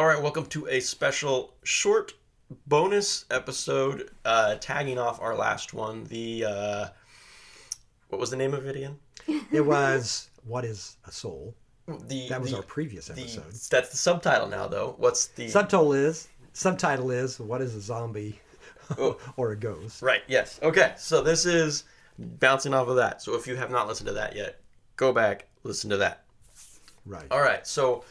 All right, welcome to a special short bonus episode uh, tagging off our last one. The uh, what was the name of it again? It was What is a Soul? The That was the, our previous the- episode. that's the subtitle now, though. What's the Subtitle is subtitle is What is a zombie Oh. or a ghost? right? Yes. Okay, so this is bouncing off of that. So if you have not listened to that yet, go back listen to that. Right. All right, so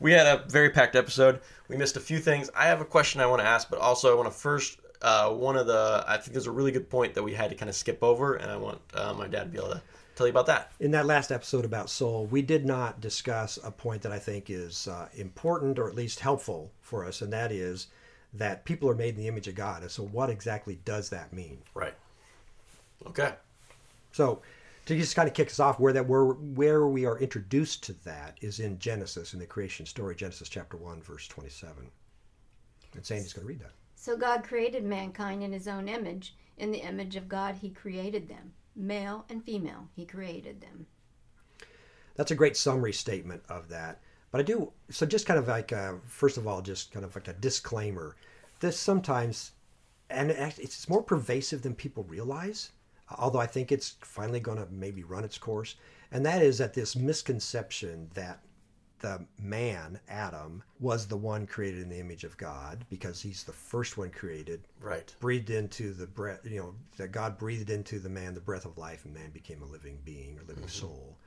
we had a very packed episode. We missed a few things. I have a question I want to ask, but also I want to first. Uh, one of the I think there's a really good point that we had to kind of skip over, and I want uh, my dad to be able to tell you about that. In that last episode about soul, we did not discuss a point that I think is uh, important or at least helpful for us, and that is that people are made in the image of God. And so, what exactly does that mean? Right. Okay. So, to just kind of kick us off, where that where where we are introduced to that is in Genesis in the creation story, Genesis chapter one, verse twenty-seven. And Sandy's going to read that. So God created mankind in his own image. In the image of God, he created them. Male and female, he created them. That's a great summary statement of that. But I do so just kind of like uh, first of all, just kind of like a disclaimer. This sometimes, and it's more pervasive than people realize. Although I think it's finally going to maybe run its course, and that is that this misconception that the man Adam was the one created in the image of God because he's the first one created Right. breathed into the breath, you know, that God breathed into the man the breath of life, and man became a living being or living mm-hmm. soul.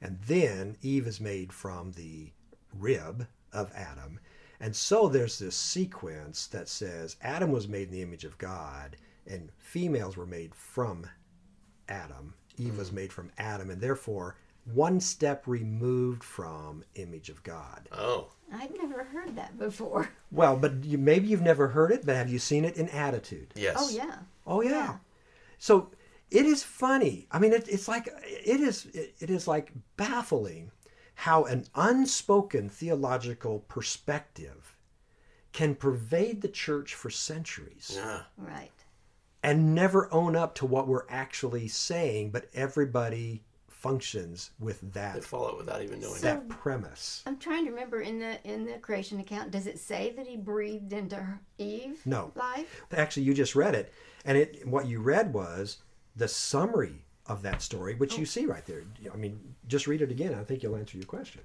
And then Eve is made from the rib of Adam. And so there's this sequence that says Adam was made in the image of God, and females were made from Adam. Eve hmm. was made from Adam, and therefore one step removed from image of God. Oh. I've never heard that before. Well, but you, maybe you've never heard it, but have you seen it in Attitude? Yes. Oh, yeah. Oh yeah. Yeah. So it is funny. I mean, it, it's like it is. It, it is like baffling how an unspoken theological perspective can pervade the church for centuries Yeah. Right. And never own up to what we're actually saying, but everybody functions with that They that follow it without even knowing. that premise. I'm trying to remember in the in the creation account, does it say that he breathed into Eve No. life? Actually, you just read it, and it what you read was the summary of that story, which you oh. see right there. I mean, just read it again. I think you'll answer your question.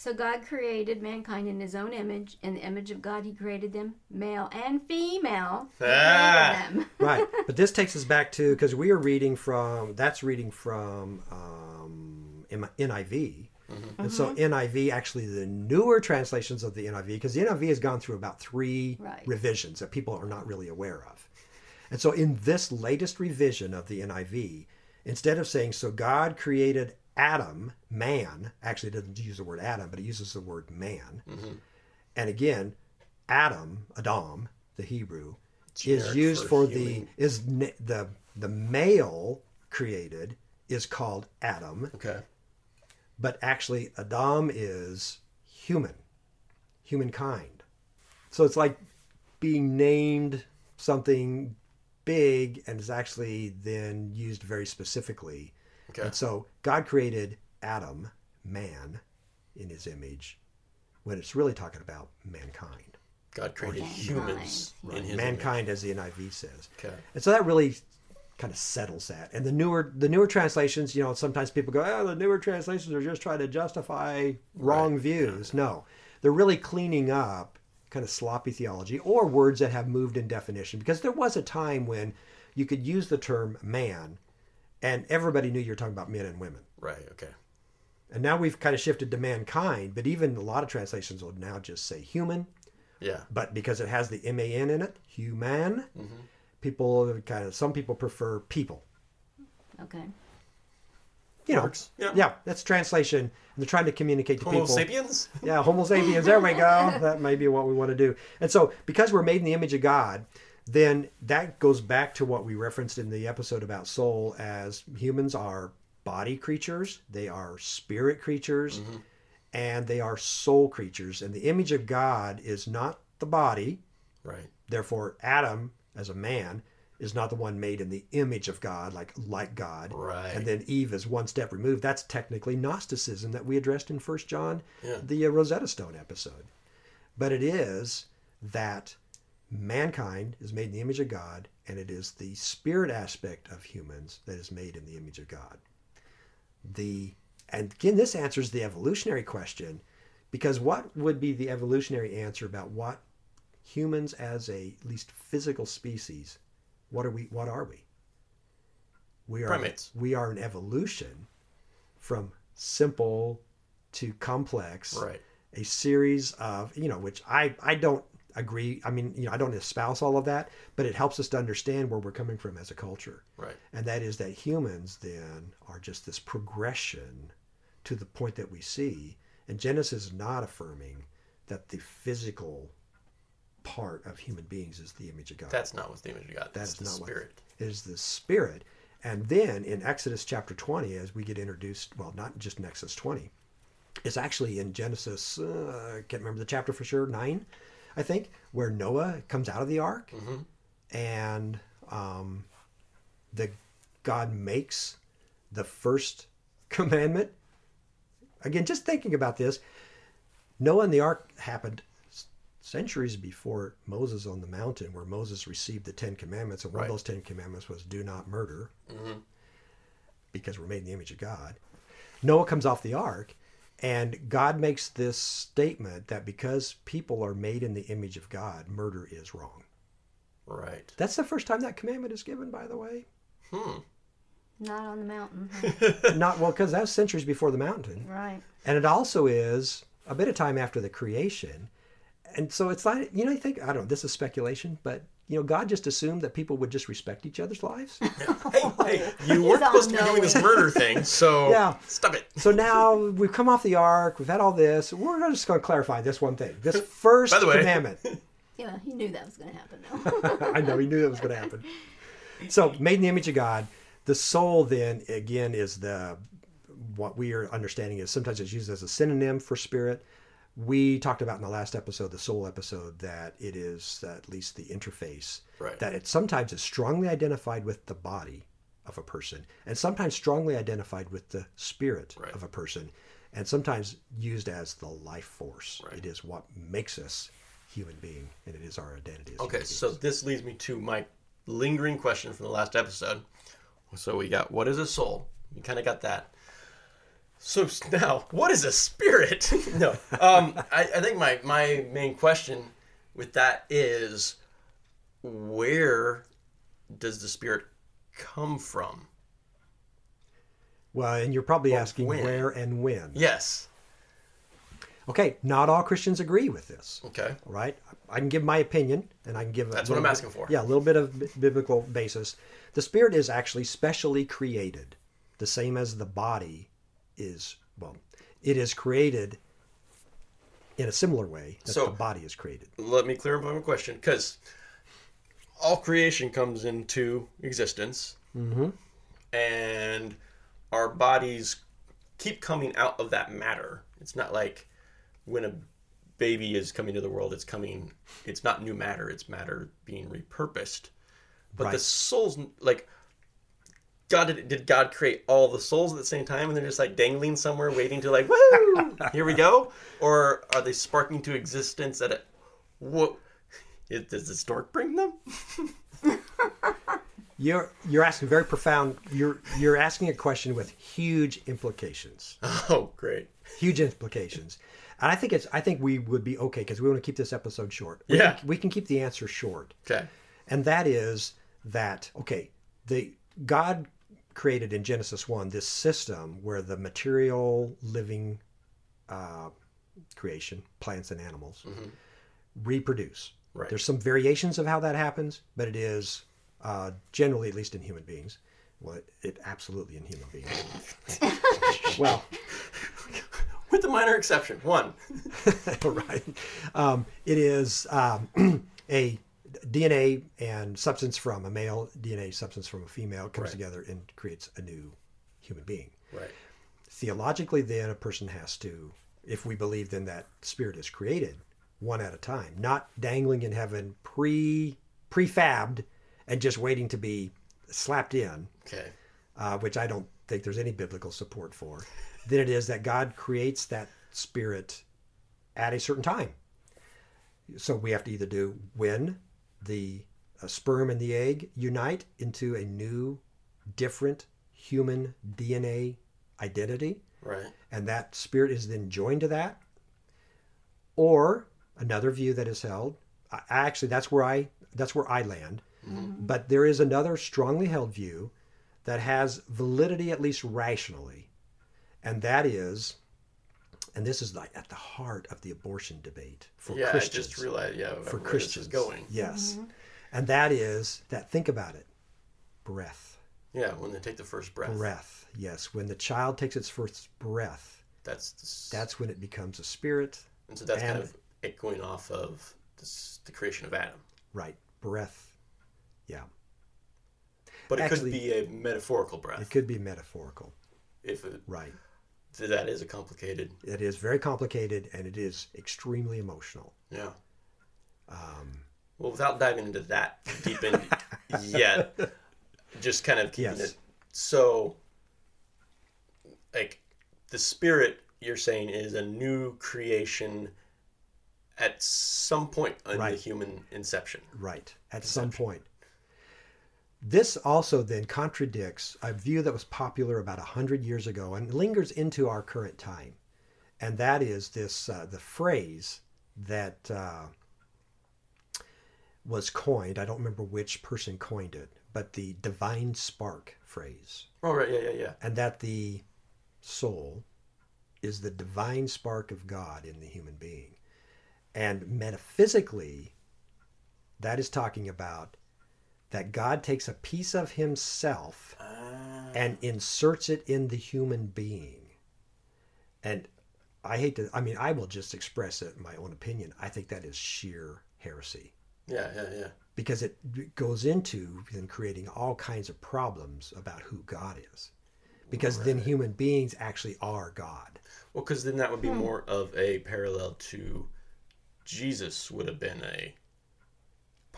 So God created mankind in his own image. In the image of God, he created them, male and female. Ah. them. right but this takes us back to because we are reading from that's reading from um, M- niv and so niv actually the newer translations of the niv because the niv has gone through about three Right. revisions that people are not really aware of and so in this latest revision of the niv instead of saying so god created adam man actually doesn't use the word adam but it uses the word man and again adam adam the hebrew is used for for, the is the the male created is called Adam, Okay. but actually Adam is human, humankind. So it's like being named something big and is actually then used very specifically. Okay. And so God created Adam, man, in his image, when it's really talking about mankind. God created humans in Right. his mankind as the NIV says. Okay. And so that really kind of settles that. And the newer the newer translations, you know, sometimes people go, "Oh, the newer translations are just trying to justify wrong Right. views." No. They're really cleaning up kind of sloppy theology or words that have moved in definition because there was a time when you could use the term man and everybody knew you were talking about men and women. Right. Okay. And now we've kind of shifted to mankind, but even a lot of translations will now just say human Yeah. but because it has the man in it, human, Mm-hmm. people kind of some people prefer people. Okay. You know, Works. Yeah. yeah, that's translation. And they're trying to communicate to Homo people. Homo sapiens. Yeah, Homo sapiens. There we go. That may be what we want to do. And so, because we're made in the image of God, then that goes back to what we referenced in the episode about soul as humans are body creatures, they are spirit creatures, and they are soul creatures. And the image of God is not the body. Right. Therefore, Adam, as a man, is not the one made in the image of God, like like God. Right. And then Eve is one step removed. That's technically Gnosticism that we addressed in First John, Yeah. the uh, Rosetta Stone episode. but it is that mankind is made in the image of God, and it is the spirit aspect of humans that is made in the image of God. The and again, this answers the evolutionary question, because what would be the evolutionary answer about what humans as a at least physical species? What are we? What are we? We are Primates. we are an evolution from simple to complex Right. a series of you know which i i don't agree i mean you know i don't espouse all of that but it helps us to understand where we're coming from as a culture Right. and that is that humans then are just this progression to the point that we see and genesis is not affirming that the physical part of human beings is the image of god That's not what's the image of God. That's not what- spirit. it is the spirit and then in exodus chapter 20 as we get introduced well not just in exodus 20 it's actually in genesis uh, i can't remember the chapter for sure 9 i think where noah comes out of the ark and um, the god makes the first commandment. Again just thinking about this noah and the ark happened centuries before moses on the mountain where moses received the ten commandments and one Right. of those ten commandments was do not murder because we're made in the image of god. Noah comes off the ark and god makes this statement that because people are made in the image of god murder is wrong Right. that's the first time that commandment is given by the way Hmm. Not on the mountain. huh? not well because that's centuries before the mountain right. and it also is a bit of time after the creation and so it's like you know I think i don't know this is speculation but you know god just assumed that people would just respect each other's lives Hey, hey, you weren't supposed to be doing this murder thing, so Yeah. stop it. so now we've come off the ark we've had all this we're just going to clarify this one thing this first By the way- commandment Yeah, he knew that was going to happen, though. i know he knew that was going to happen so made in the image of god the soul then again is the what we are understanding is sometimes it's used as a synonym for spirit we talked about in the last episode the soul episode that it is at least the interface Right. that it sometimes is strongly identified with the body of a person and sometimes strongly identified with the spirit Right. of a person and sometimes used as the life force Right. it is what makes us human being and it is our identity as Okay, so this leads me to my lingering question from the last episode. So we got what is a soul? We kind of got that. So now, what is a spirit? no, um, I, I think my my main question with that is where does the spirit come from? Well, and you're probably Well, asking when? where and when. Yes. Okay, not all Christians agree with this. Okay. All right, I can give my opinion, and I can give. A That's what I'm bit- asking for. Yeah, a little bit of biblical basis. The spirit is actually specially created, the same as the body is. Well, it is created in a similar way that So- the body is created. Let me clear up my question because all creation comes into existence, mm-hmm. and our bodies keep coming out of that matter. It's not like when a baby is coming to the world, it's coming. It's not new matter; it's matter being repurposed. But the souls, like God, did, did God create all the souls at the same time, and they're just like dangling somewhere, waiting to like, woo, here we go, or are they sparking to existence at a what? Is, does the stork bring them? You're you're asking very profound. You're you're asking a question with huge implications. Oh, great. huge implications. And I think it's I think we would be okay because we want to keep this episode short. We Yeah. can, we can keep the answer short, Okay. and that is that okay. The God created in Genesis one this system where the material living uh, creation, plants and animals, reproduce. Right. There's some variations of how that happens, but it is uh, generally, at least in human beings, well, it, it absolutely in human beings. well, With a minor exception, one. right. Um, it is um, a DNA and substance from a male, DNA substance from a female comes Right. together and creates a new human being. Right. Theologically, then a person has to, if we believe then that spirit is created one at a time, not dangling in heaven pre prefabbed and just waiting to be slapped in Okay. uh, which I don't think there's any biblical support for, Then it is that God creates that spirit at a certain time. So we have to either do when the uh, sperm and the egg unite into a new, different human DNA identity, Right. and that spirit is then joined to that. Or another view that is held. I, actually, that's where I that's where I land. But there is another strongly held view that has validity, at least rationally, and that is, and this is like at the heart of the abortion debate for yeah, Christians. I just realized. Yeah, for where Christians, this is going. yes, mm-hmm. and that is that. Think about it, breath, Yeah, when they take the first breath. breath. Yes, when the child takes its first breath, That's the, that's when it becomes a spirit. and so that's kind and- of echoing off of this, the creation of Adam. Right, breath. Yeah, But it Actually- could be a metaphorical breath. it could be metaphorical. if it, Right. That is a complicated. It is very complicated and it is extremely emotional. Yeah. Um, Well, without diving into that deep in yet, just kind of keeping Yes. it. So, like, the spirit you're saying is a new creation at some point in the human inception. right, at some point. This also then contradicts a view that was popular about 100 years ago and lingers into our current time. And that is this uh, the phrase that uh, was coined. I don't remember which person coined it, but the divine spark phrase. Oh, right. Yeah, yeah, yeah. and that the soul is the divine spark of God in the human being. And metaphysically, that is talking about that God takes a piece of himself Ah, and inserts it in the human being. And I hate to, I mean, I will just express it in my own opinion. I think that is sheer heresy yeah, yeah, yeah. because it goes into then creating all kinds of problems about who God is. Because then human beings actually are God. Well, because then that would be more of a parallel to Jesus would have been a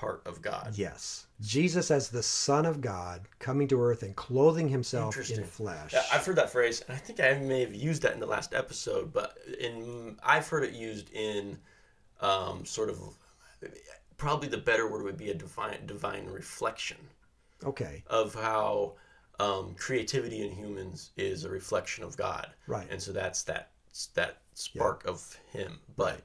part of God. Yes. Jesus as the Son of God coming to earth and clothing himself in flesh. Yeah, I've heard that phrase, and I think I may have used that in the last episode. But in I've heard it used in um, sort of probably the better word would be a divine divine reflection Okay. of how um, creativity in humans is a reflection of God, Right. and so that's that that spark of Him. But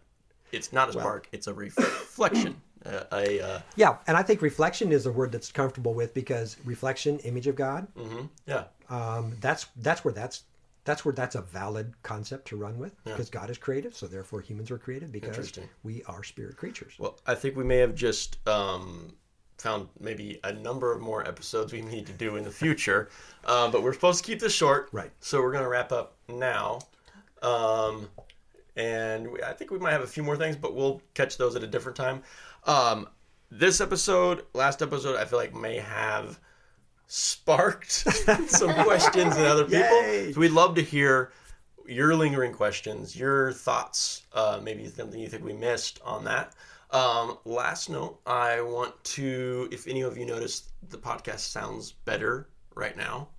it's not a spark; it's a reflection. Uh, a uh, Yeah, and I think reflection is a word that's comfortable with because reflection, image of God, mhm, yeah, um, that's that's where that's that's where that's a valid concept to run with because God is creative, so therefore humans are creative because we are spirit creatures. Well, I think we may have just um, found maybe a number of more episodes we need to do in the future, um, but we're supposed to keep this short, Right. So we're gonna wrap up now, um, and we, I think we might have a few more things, but we'll catch those at a different time. Um, this episode, last episode, I feel like may have sparked some questions in other people. So we'd love to hear your lingering questions, your thoughts, uh, maybe something you think we missed on that. Um, last note, I want to, if any of you noticed, the podcast sounds better right now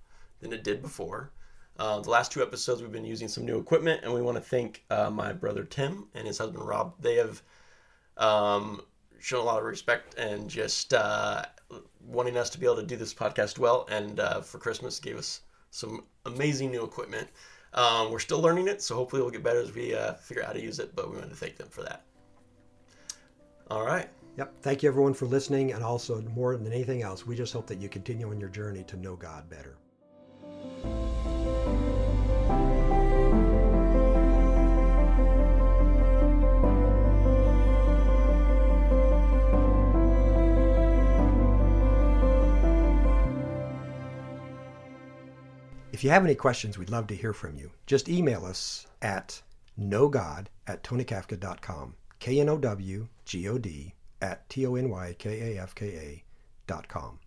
than it did before. Uh, the last two episodes, we've been using some new equipment, and we want to thank uh, my brother Tim and his husband Rob. They have um, shown a lot of respect and just uh, wanting us to be able to do this podcast well. And uh, for Christmas, gave us some amazing new equipment. Um, we're still learning it, so hopefully we'll get better as we uh, figure out how to use it. But we want to thank them for that. All right. Yep. Thank you everyone for listening, and also more than anything else, we just hope that you continue on your journey to know God better. If you have any questions, we'd love to hear from you. Just email us at knowgod at tonykafka.com. K N O W G O D at T O N Y K A F K A dot com.